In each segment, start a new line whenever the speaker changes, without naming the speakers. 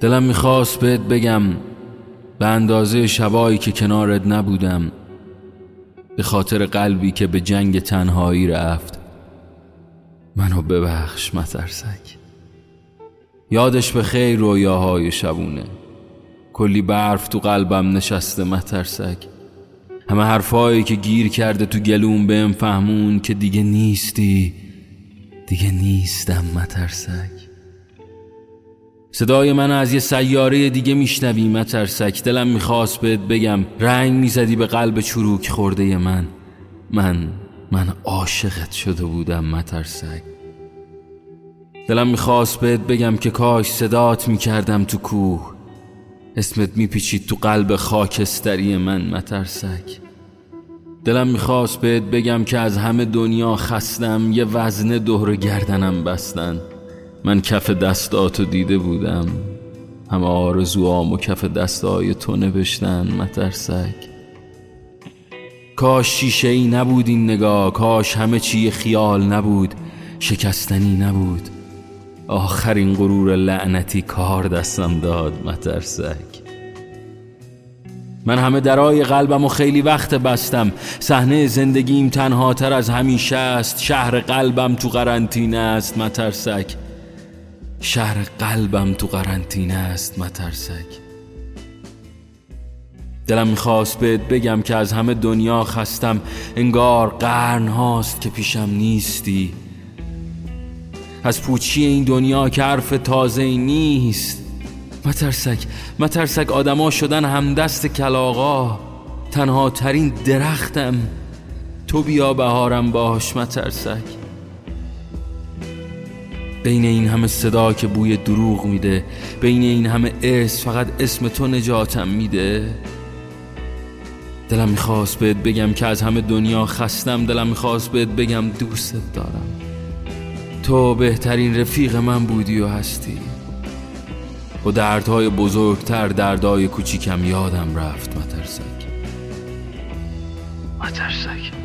دلم می‌خواست بهت بگم به اندازه شبایی که کنارت نبودم به خاطر قلبی که به جنگ تنهایی رفت. منو ببخش مترسک. یادش به خیر رویاهای شبونه. کلی برف تو قلبم نشسته مترسک. همه حرفایی که گیر کرده تو گلوم بهم فهمون که دیگه نیستی. دیگه نیستم مترسک. صدای من از یه سیاره دیگه میشنوی مترسک. دلم می‌خواست بهت بگم رنگ می‌زدی به قلب چروک خورده من. من من عاشقت شده بودم مترسک. دلم می‌خواست بهت بگم که کاش صدات می‌کردم تو کوه. اسمت میپیچید تو قلب خاکستری من مترسک. دلم می‌خواست بهت بگم که از همه دنیا خستم یه وزنه دور گردنم بستن. من کف دستاتو دیده بودم. همه آرزوام و کف دستای تو نوشتن مترسک. کاش شیشه ای نبود این نگاه کاش همه چی خیال نبود شکستنی نبود. آخرین غرور لعنتی کار دستم داد مترسک. من همه درای قلبم و خیلی وقت بستم. صحنه زندگیم تنها تر از همیشه است. شهر قلبم تو قرنطینه است مترسک. شهر قلبم تو قرنطینه است مترسک. دلم می‌خواست بهت بگم که از همه دنیا خستم. انگار قرن هاست که پیشم نیستی. از پوچی این دنیا که حرف تازه نیست. مترسک مترسک آدما شدن همدست کلاغا. تنها ترین درختم. تو بیا بهارم باش مترسک. بین این همه صدا که بوی دروغ میده بین این همه اسم فقط اسم تو نجاتم میده. دلم می‌خواست بهت بگم که از همه دنیا خستم دلم می‌خواست بهت بگم دوستت دارم. تو بهترین رفیق من بودی و هستی. و دردهای بزرگتر دردهای کوچیکم یادم رفت مترسک. مترسک.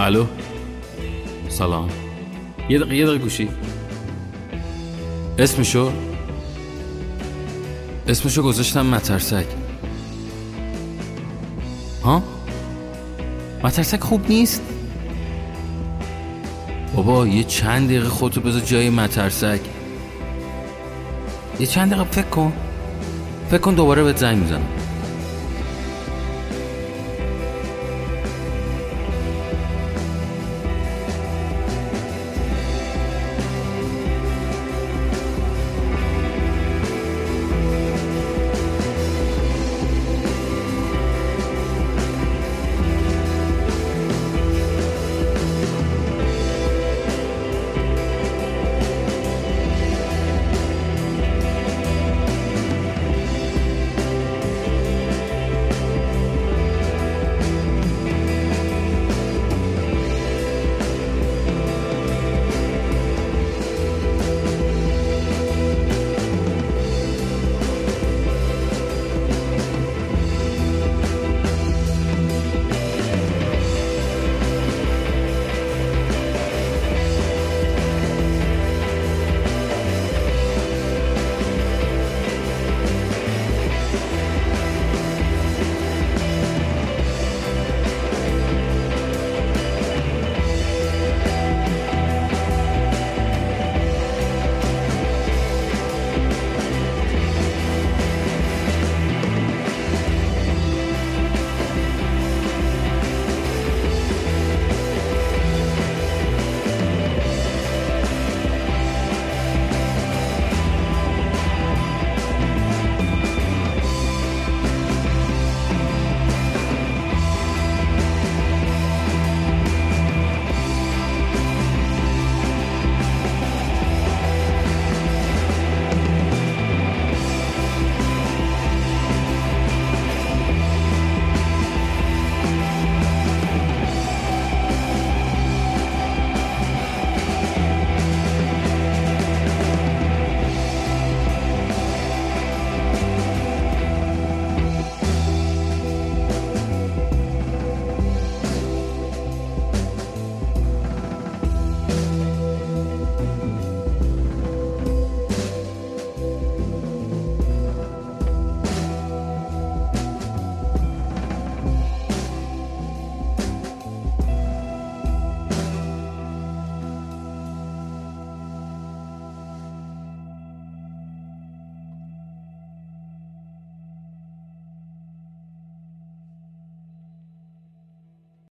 الو سلام یه دقیقه یه دقیقه گوشی اسمشو اسمشو گذاشتم مترسک ها مترسک خوب نیست بابا یه چند دقیقه خودتو بذار جای مترسک یه چند دقیقه فکر کن فکر کن دوباره بهت زنگ می‌زنم